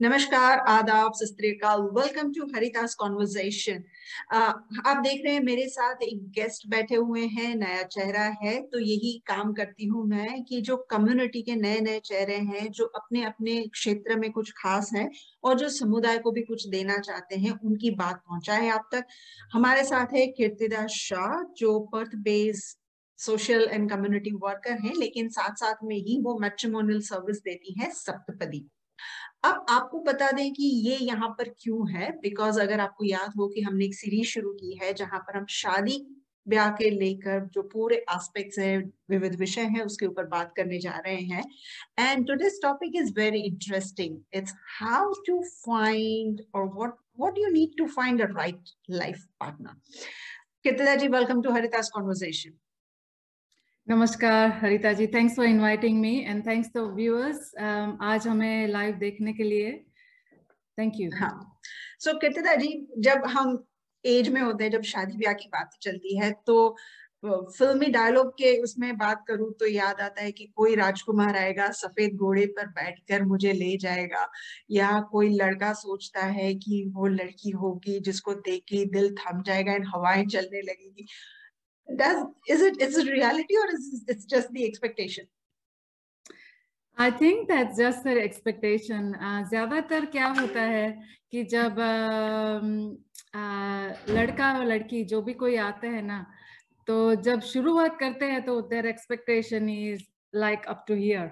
नमस्कार, आदाब सस्त्रीकाल वेलकम टू हरितास कॉन्वर्जेशन आप देख रहे हैं मेरे साथ एक गेस्ट बैठे हुए हैं, नया चेहरा है। तो यही काम करती हूँ मैं कि जो कम्युनिटी के नए नए चेहरे हैं, जो अपने अपने क्षेत्र में कुछ खास है और जो समुदाय को भी कुछ देना चाहते हैं, उनकी बात पहुँचाए आप तक। हमारे साथ है कीर्तिदास शाह, जो Perth base social and community worker हैं, लेकिन साथ साथ में ही वो मैट्रिमोनियल सर्विस देती है सप्तपदी। अब आपको बता दें कि ये यहाँ पर क्यों है? बिकॉज़ अगर आपको याद हो कि हमने एक सीरीज़ शुरू की है जहाँ पर हम शादी, ब्याह के लेकर जो पूरे एस्पेक्ट्स है, विविध विषय हैं, उसके ऊपर बात करने जा रहे हैं। And today's topic is very interesting it's how to find और what what you need to find a right life partner कितना जी वेलकम टू हरितास कॉन्वर्सेशन नमस्कार Harita ji. Thanks for inviting me and thanks to viewers आज हमें live देखने के लिए। Thank you हाँ। सो so, जी जब हम एज में होते हैं जब शादी ब्याह की बात चलती है तो फिल्मी डायलॉग के उसमें बात करूँ तो याद आता है कि कोई राजकुमार आएगा सफ़ेद घोड़े पर बैठकर मुझे ले जाएगा। या कोई लड़का सोचता है कि वो लड़की होगी जिसको देख के दिल थम जाएगा एंड हवाएँ चलने लगेगी। Does is it is it reality or is it just the expectation? I think that's just their expectation ज़्यादातर क्या होता है कि जब uh, uh, लड़का और लड़की जो भी कोई आते हैं ना तो जब शुरुआत करते हैं तो their expectation is like up to here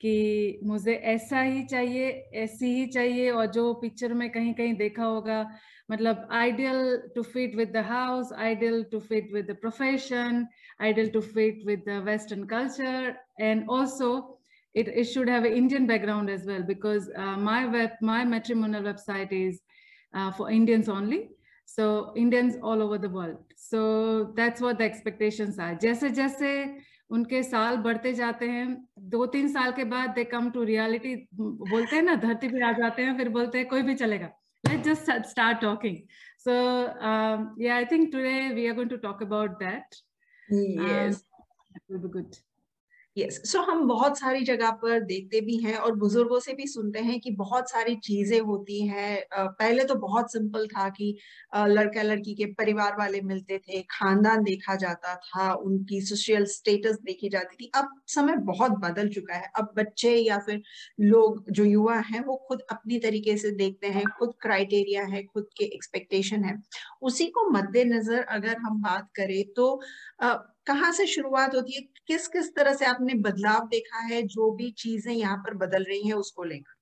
कि मुझे ऐसा ही चाहिए ऐसी ही चाहिए और जो पिक्चर में कहीं कहीं देखा होगा मतलब ideal to fit with the house ideal to fit with the profession ideal to fit with the western culture and also it it should have Indian background as well because my web my matrimonial website is for Indians only so Indians all over the world so that's what the expectation are जैसे जैसे उनके साल बढ़ते जाते हैं, दो तीन साल के बाद दे कम टू रियालिटी बोलते हैं ना, धरती पर आ जाते हैं, फिर बोलते हैं, कोई भी चलेगा। Let's just start talking. So um, yeah i think today we are going to talk about that. Yes. Um, will be good yes yes. So so, हम बहुत सारी जगह पर देखते भी हैं और बुज़ुर्गों से भी सुनते हैं कि बहुत सारी चीज़ें होती हैं। पहले तो बहुत सिंपल था कि लड़का लड़की के परिवार वाले मिलते थे खानदान देखा जाता था उनकी सोशल स्टेटस देखी जाती थी। अब समय बहुत बदल चुका है। अब बच्चे या फिर लोग जो युवा हैं वो खुद अपनी तरीके से देखते हैं खुद क्राइटेरिया है खुद के एक्सपेक्टेशन है। उसी को मद्देनजर अगर हम बात करें तो कहाँ से शुरुआत होती है किस किस तरह से आपने बदलाव देखा है जो भी चीज़ें यहाँ पर बदल रही हैं उसको लेकर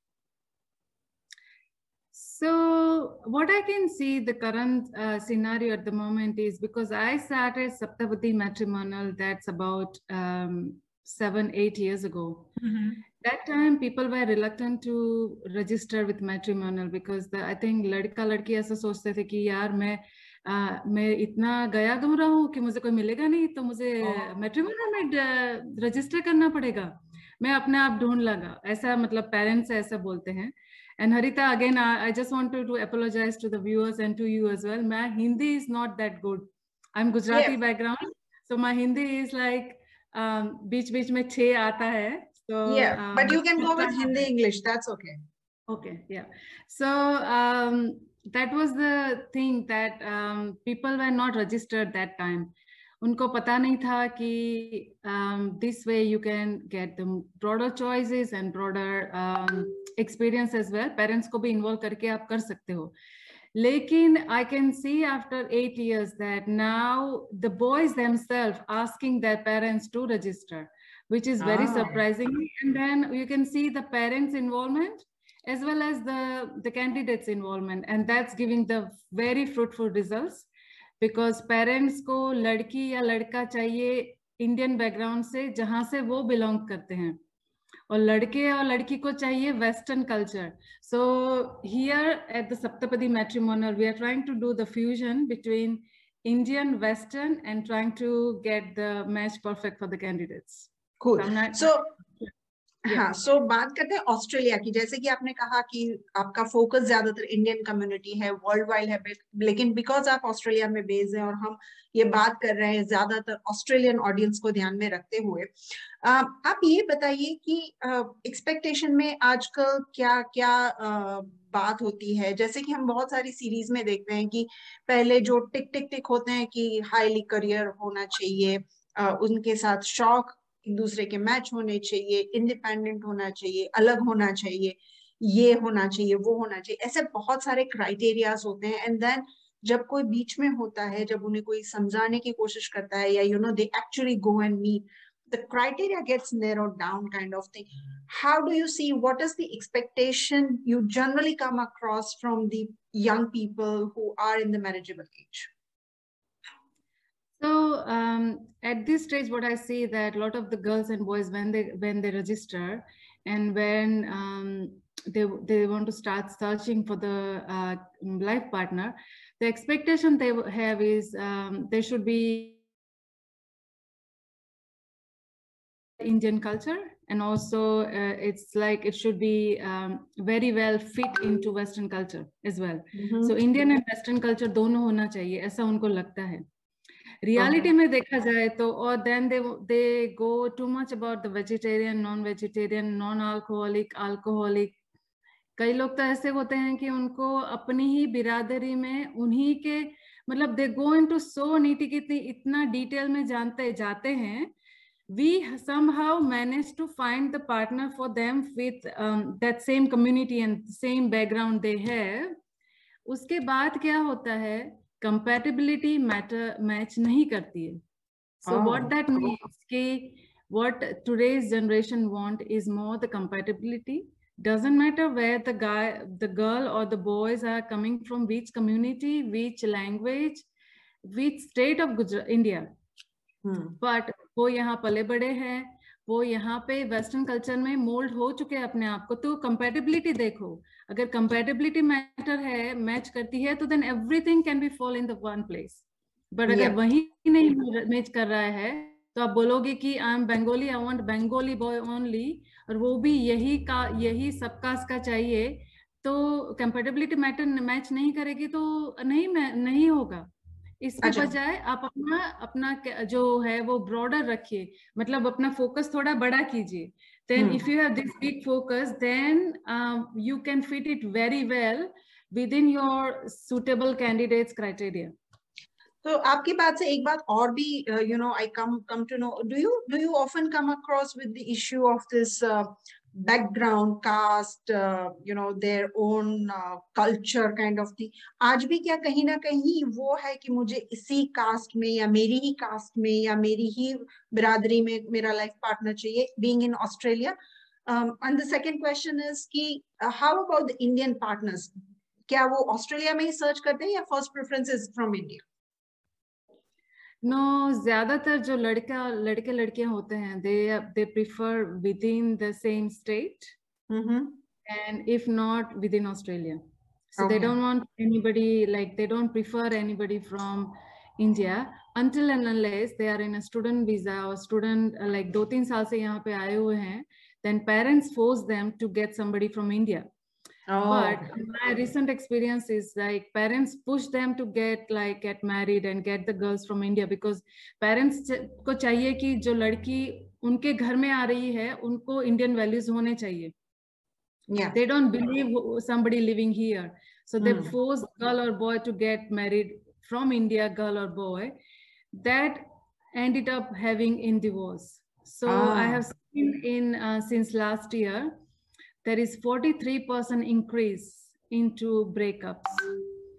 So what I can see the current uh, scenario at the moment is because I started Saptapati matrimonial that's about um, seven, eight years ago. Mm-hmm. That time people were reluctant to register with matrimonial because the, I think ladka ladki ऐसा सोचते थे कि यार मैं आ, मैं इतना गया गम रहा हूँ कि मुझे कोई मिलेगा नहीं तो मुझे मेट्रीमोनियल में रजिस्टर करना पड़ेगा। मैं अपने आप ढूंढ लगा। ऐसा मतलब पेरेंट्स ऐसा बोलते हैं। And Harita again I just want to apologize to the viewers and to you as well मैं Hindi is not that good I am Gujarati background so my Hindi is like बीच बीच में छे आता है so yeah um, but you can go with hindi english that's okay. Okay yeah. So um that was the thing that um, people were not registered that time उनको पता नहीं था कि this way you can get the broader choices and broader experience as well parents को भी involve करके आप कर सकते हो लेकिन I can see after eight years that now the boys themselves asking their parents to register which is very ah. surprising and then you can see the parents involvement as well as the, the candidates involvement. And that's giving the very fruitful results because parents को लड़की या लड़का चाहिए Indian background से जहां से वो belong करते हैं और लड़के और लड़की को चाहिए western culture so here at the saptapadi मैट्रिमोनल we are trying to do the fusion between Indian, Western, and trying to get the match perfect for the candidates. Cool. So, हाँ सो so बात करते हैं ऑस्ट्रेलिया की। जैसे कि आपने कहा कि आपका फोकस ज़्यादातर इंडियन कम्युनिटी है वर्ल्ड वाइड है लेकिन बिकॉज़ आप ऑस्ट्रेलिया में बेस्ड हैं और हम ये बात कर रहे हैं ज़्यादातर ऑस्ट्रेलियन ऑडियंस को ध्यान में रखते हुए आप ये बताइए कि एक्सपेक्टेशन में आजकल क्या क्या बात होती है? जैसे कि हम बहुत सारी सीरीज़ में देखते हैं कि पहले जो टिक टिक टिक होते हैं कि हाईली करियर होना चाहिए उनके साथ शौक एक दूसरे के मैच होने चाहिए इंडिपेंडेंट होना चाहिए अलग होना चाहिए ये होना चाहिए वो होना चाहिए ऐसे बहुत सारे क्राइटेरियाज होते हैं एंड देन जब कोई बीच में होता है जब उन्हें कोई समझाने की कोशिश करता है या you know they actually go and meet the criteria gets narrowed down kind of thing how do you see what is the expectation you generally come across from the young people who are in the marriageable age So um, at this stage, what I see that a lot of the girls and boys, when they when they register and when um, they they want to start searching for the uh, life partner, the expectation they have is um, they should be Indian culture and also uh, it's like it should be um, very well fit into western culture as well mm -hmm. so indian and western culture dono hona chahiye aisa unko lagta hai है. Reality में देखा जाए तो और then they they go too much about the vegetarian non vegetarian non alcoholic alcoholic कई लोग तो ऐसे होते हैं कि उनको अपनी ही बिरादरी में उन्हीं के मतलब दे गो इन टू सो नीति कितनी इतना डिटेल में जानते जाते हैं। We somehow managed to find the partner for them with um, that same community and same background they have. उसके बाद क्या होता है? कंपेटेबिलिटी मैटर मैच नहीं करती है सो व्हाट दैट मींस कि what today's generation want is more the compatibility doesn't matter where the guy the girl or the boys are coming from which community which language which state of Gujarat, India hmm. but वो यहाँ पले बड़े हैं वो यहाँ पे western culture में mould हो चुके हैं अपने आप को तो कंपेटेबिलिटी देखो। अगर कंपेटेबिलिटी मैटर है मैच करती है तो then everything can be fall in the one place but अगर. वही नहीं मैच कर रहा है तो आप बोलोगे कि I am Bengali I want Bengali boy only और वो भी यही का यही सब कास्ट का चाहिए तो कंपेटेबिलिटी मैटर मैच नहीं करेगी तो नहीं नहीं होगा। इसके अच्छा। बजाय आप अपना अपना जो है वो ब्रॉडर रखिए मतलब अपना फोकस थोड़ा बड़ा कीजिए then hmm. if you have this big focus then um, you can fit it very well within your suitable candidates criteria तो आपकी बात से एक बात और भी you know I come come to know do you do you often come across with the issue of this background caste you know know own culture kind of thing. आज भी क्या कहीं ना कहीं वो है कि मुझे इसी कास्ट में या मेरी ही कास्ट में या मेरी ही बिरादरी में मेरा लाइफ पार्टनर चाहिए being in Australia and the second question is कि how about the Indian partners क्या वो ऑस्ट्रेलिया में ही सर्च करते हैं या first preference is from India no ज़्यादातर जो लड़का लड़के लड़के होते हैं they they prefer within the same state and if not within Australia so they don't want anybody like they don't prefer anybody from India until and unless they are in a student visa और student like दो तीन साल से यहाँ पे आए हुए हैं then parents force them to get somebody from India Oh. But my recent experience is like parents push them to get like get married and get the girls from India because parents को चाहिए कि जो लड़की उनके घर में आ रही है उनको इंडियन वैल्यूज़ होने चाहिए yeah. they don't believe somebody living here so they mm. force girl or boy to get married from india girl or boy that ended up having in divorce so ah. i have seen in uh, since last year there is 43% increase into breakups.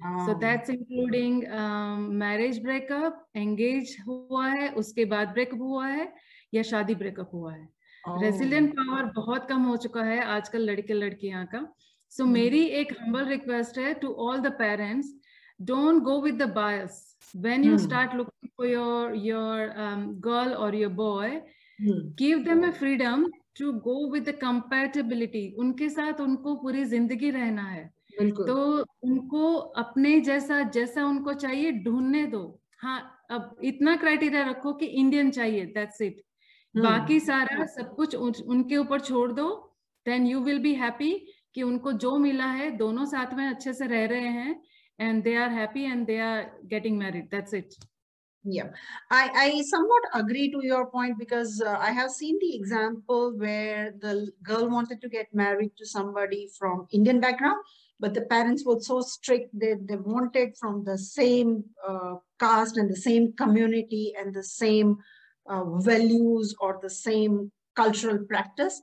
Oh. So that's including um, marriage breakup, engage हुआ है, उसके बाद breakup हुआ है या शादी breakup हुआ है. Resilient oh. पावर बहुत कम हो चुका है आजकल लड़के लड़कियाँ का सो so, hmm. मेरी एक हम्बल रिक्वेस्ट है to all the parents don't go with the bias when you hmm. start looking for your your um, girl or your boy hmm. give them a freedom to go with compatibility उनके साथ उनको पूरी ज़िंदगी रहना है। तो उनको अपने जैसा जैसा उनको चाहिए ढूँढने दो। हाँ अब इतना क्राइटेरिया रखो कि इंडियन चाहिए दैट्स इट बाकी सारा सब कुछ उनके ऊपर छोड़ दो। Then you will be happy कि उनको जो मिला है दोनों साथ में अच्छे से रह रहे हैं and they are happy and they are getting married that's it yeah. I i somewhat agree to your point because uh, i have seen the example where the girl wanted to get married to somebody from indian background but the parents were so strict that they wanted from the same uh, caste and the same community and the same uh, values or the same cultural practice.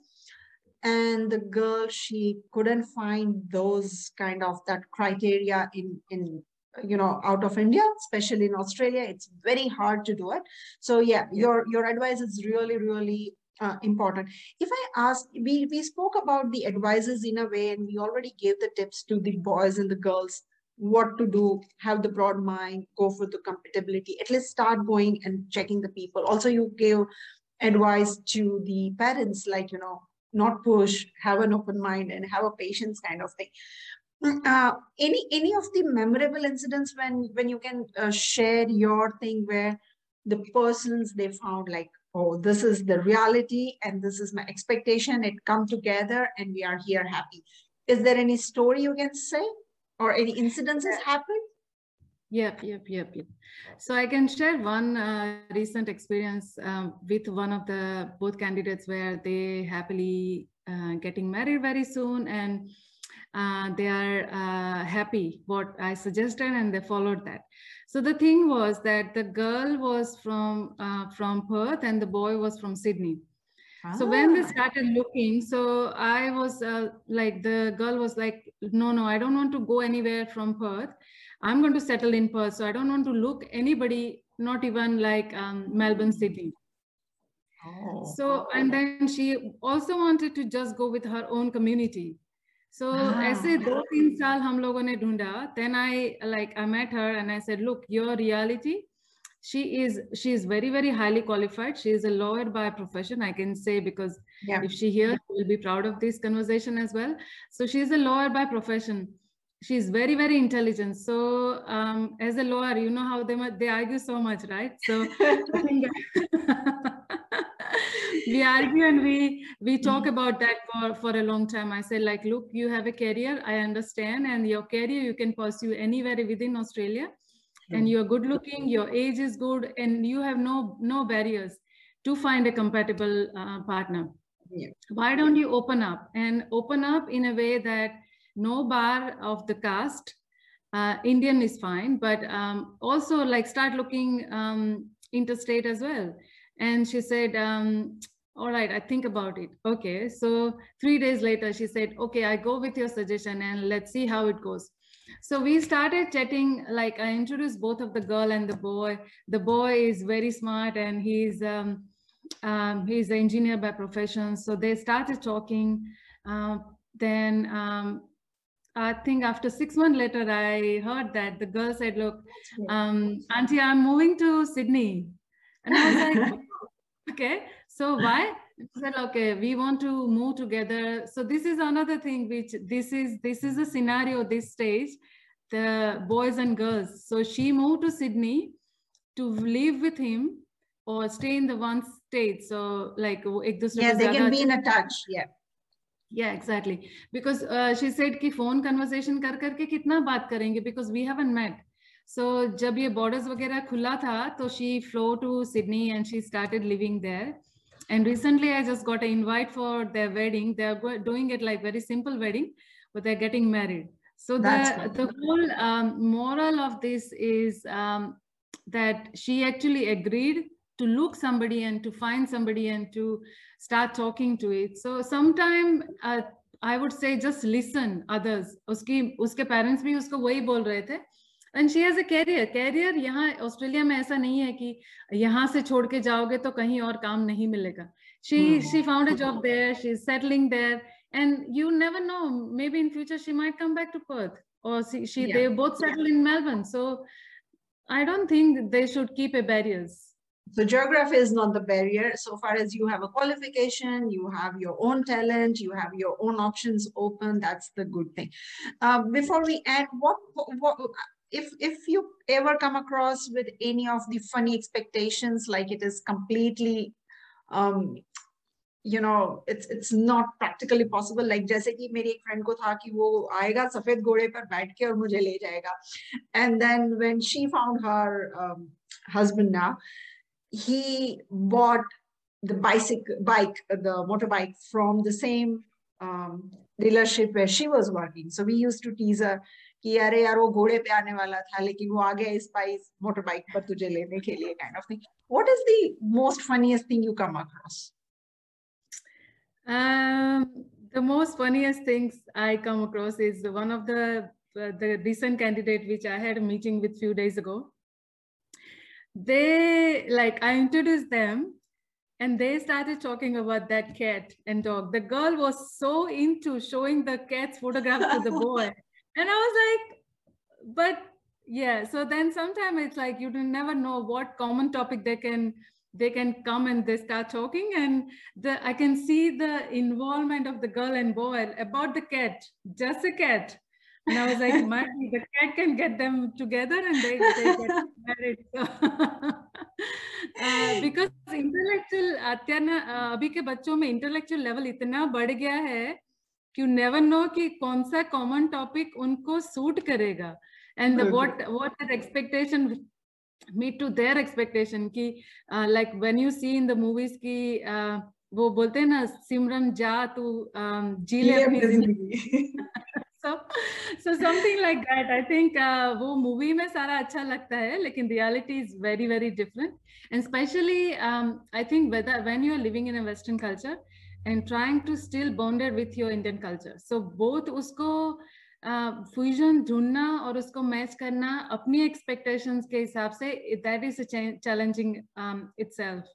And the girl she couldn't find those kind of that criteria in in you know out of india especially in australia it's very hard to do it. So yeah your your advice is really really uh, important. If i ask we we spoke about the advices in a way and we already gave the tips to the boys and the girls what to do have the broad mind go for the compatibility at least start going and checking the people. Also you gave advice to the parents like you know not push, have an open mind and have a patience kind of thing. Mm, uh, any any of the memorable incidents when when you can uh, share your thing where the persons they found like oh this is the reality and this is my expectation it come together and we are here happy is there any story you can say or any incidences happen Yep, yep, yep, yep. So I can share one uh, recent experience um, with one of the both candidates where they happily uh, getting married very soon and they are uh, happy what I suggested and they followed that. So the thing was that the girl was from uh, from Perth and the boy was from Sydney. Ah. So when they ah. started looking, so I was uh, like the girl was like, no, no, I don't want to go anywhere from Perth. I'm going to settle in Perth. So I don't want to look anybody, not even like um, Melbourne City. Oh. So, and then she also wanted to just go with her own community. So ah. ऐसे दो तीन साल हम लोगों ने ढूंढा. Then I like I met her and I said, look, your reality. She is she is very very highly qualified. She is a lawyer by profession. I can say because yeah. if she hears, she will be proud of this conversation as well. So she is a lawyer by profession she's very very intelligent so um, as a lawyer you know how they they argue so much right so we argue and we we talk about that for for a long time i said like look you have a career i understand and your career you can pursue anywhere within australia and you're good looking your age is good and you have no no barriers to find a compatible uh, partner yeah. why don't you open up and open up in a way that no bar of the caste. Uh, Indian is fine, but um, also like start looking um, interstate as well. And she said, um, all right, I think about it. Okay. So three days later, she said, okay, I go with your suggestion and let's see how it goes. So we started chatting, like I introduced both of the girl and the boy. The boy is very smart and he's, um, um, he's an engineer by profession. So they started talking. Uh, then um, I think after six months later, I heard that the girl said, look, um, auntie, I'm moving to Sydney. And I was like, okay so why? Said okay we want to move together. So this is another thing which this is this is a scenario this stage the boys and girls. So she moved to sydney to live with him or stay in the one state. So like yeah they can be in a touch yeah. Yeah exactly. Because uh, she said ki phone conversation kar kar ke kitna baat karenge because we haven't met. so जब ये borders वगैरह खुला था तो she flew to Sydney and she started living there and recently I just got an invite for their wedding they're doing it like very simple wedding but they're getting married so the the whole um, moral of this is um, that she actually agreed to look somebody and to find somebody and to start talking to it so sometime uh, i would say just listen others uski uske parents bhi usko wahi bol rahe the and she has a career career यहाँ Australia में ऐसा नहीं है कि यहाँ से छोड़ के जाओगे तो कहीं और काम नहीं मिलेगा she she found a job there she is settling there and you never know maybe in future she might come back to Perth or she, she yeah. they both settle in melbourne so i don't think they should keep a barriers so geography is not the barrier. So far as you have a qualification, you have your own talent, you have your own options open. That's the good thing. Uh, before we end, what, what if if you ever come across with any of the funny expectations, like it is completely um, you know it's it's not practically possible like जैसे कि मेरी एक friend को था कि वो आएगा सफेद घोड़े पर बैठ के और मुझे ले जाएगा and then when she found her um, husband now he bought the bicycle bike the motorbike from the same um, dealership where she was working so we used to tease her कि अरे यार वो घोड़े पे आने वाला था लेकिन वो आ गया स्पाइस मोटर बाइक पर तुझे लेने के लिए kind of thing what is the most funniest thing you come across Um, the most funniest things I come across is one of the uh, the recent candidate which I had a meeting with few days ago. They like I introduced them and they started talking about that cat and dog. The girl was so into showing the cat's photograph to the boy. And I was like, but yeah. So then sometimes it's like you never know what common topic they can they can come and they start talking and the i can see the involvement of the girl and boy about the cat just a cat and i was like maybe the cat can get them together and they, they get married so, uh, because intellectual Atyana अभी के बच्चों में intellectual level इतना बढ़ गया है कि never know कि कौन सा कॉमन टॉपिक उनको सूट करेगा and what what expectation meet to their expectation ki uh, like when you see in the movies ki uh, वो बोलते हैं ना सिमरन जा तू जी ले अपनी ज़िंदगी something like that i think uh, वो मूवी में सारा अच्छा लगता है लेकिन reality is very very different and especially um, i think whether when you are living in a western culture and trying to still bonded with your indian culture so both उसको fusion ढूंढना और उसको match करना अपनी expectations के हिसाब से that is challenging itself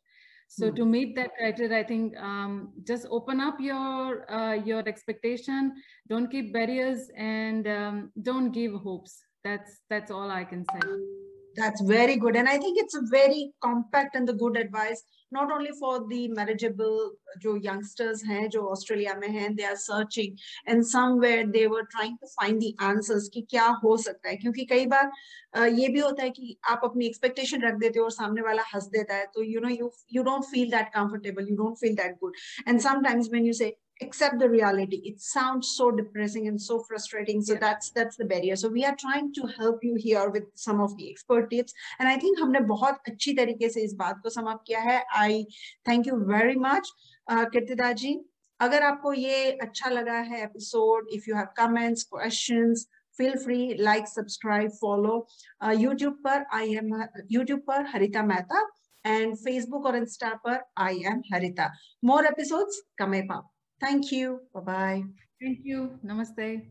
so to meet that criteria i think um, just open up your uh, your expectation don't keep barriers and um, don't give hopes that's that's all i can say that's very good. And I think it's a very compact and the good advice, not only for the marriageable jo youngsters hain, jo Australia mein hain, they are searching and somewhere they were trying to find the answers ki kya ho sakta hai. Uh, ye bhi hota hai ki aap apni expectation rakh dete ho aur samne wala has deta hai. So, you know, you, you don't feel that comfortable. You don't feel that good. And sometimes when you say, accept the reality. It sounds so depressing and so frustrating. So yeah. that's that's the barrier. So we are trying to help you here with some of the expert tips. And i think humne bahut achhi tarike se is baat ko sum up kiya hai i thank you very much uh, kirtida ji. agar aapko ye acha laga hai episode if you have comments questions feel free like subscribe follow uh, youtube par i am youtube par harita mehta and facebook or insta par i am harita. More episodes coming up Thank you. Bye-bye. Thank you. Namaste.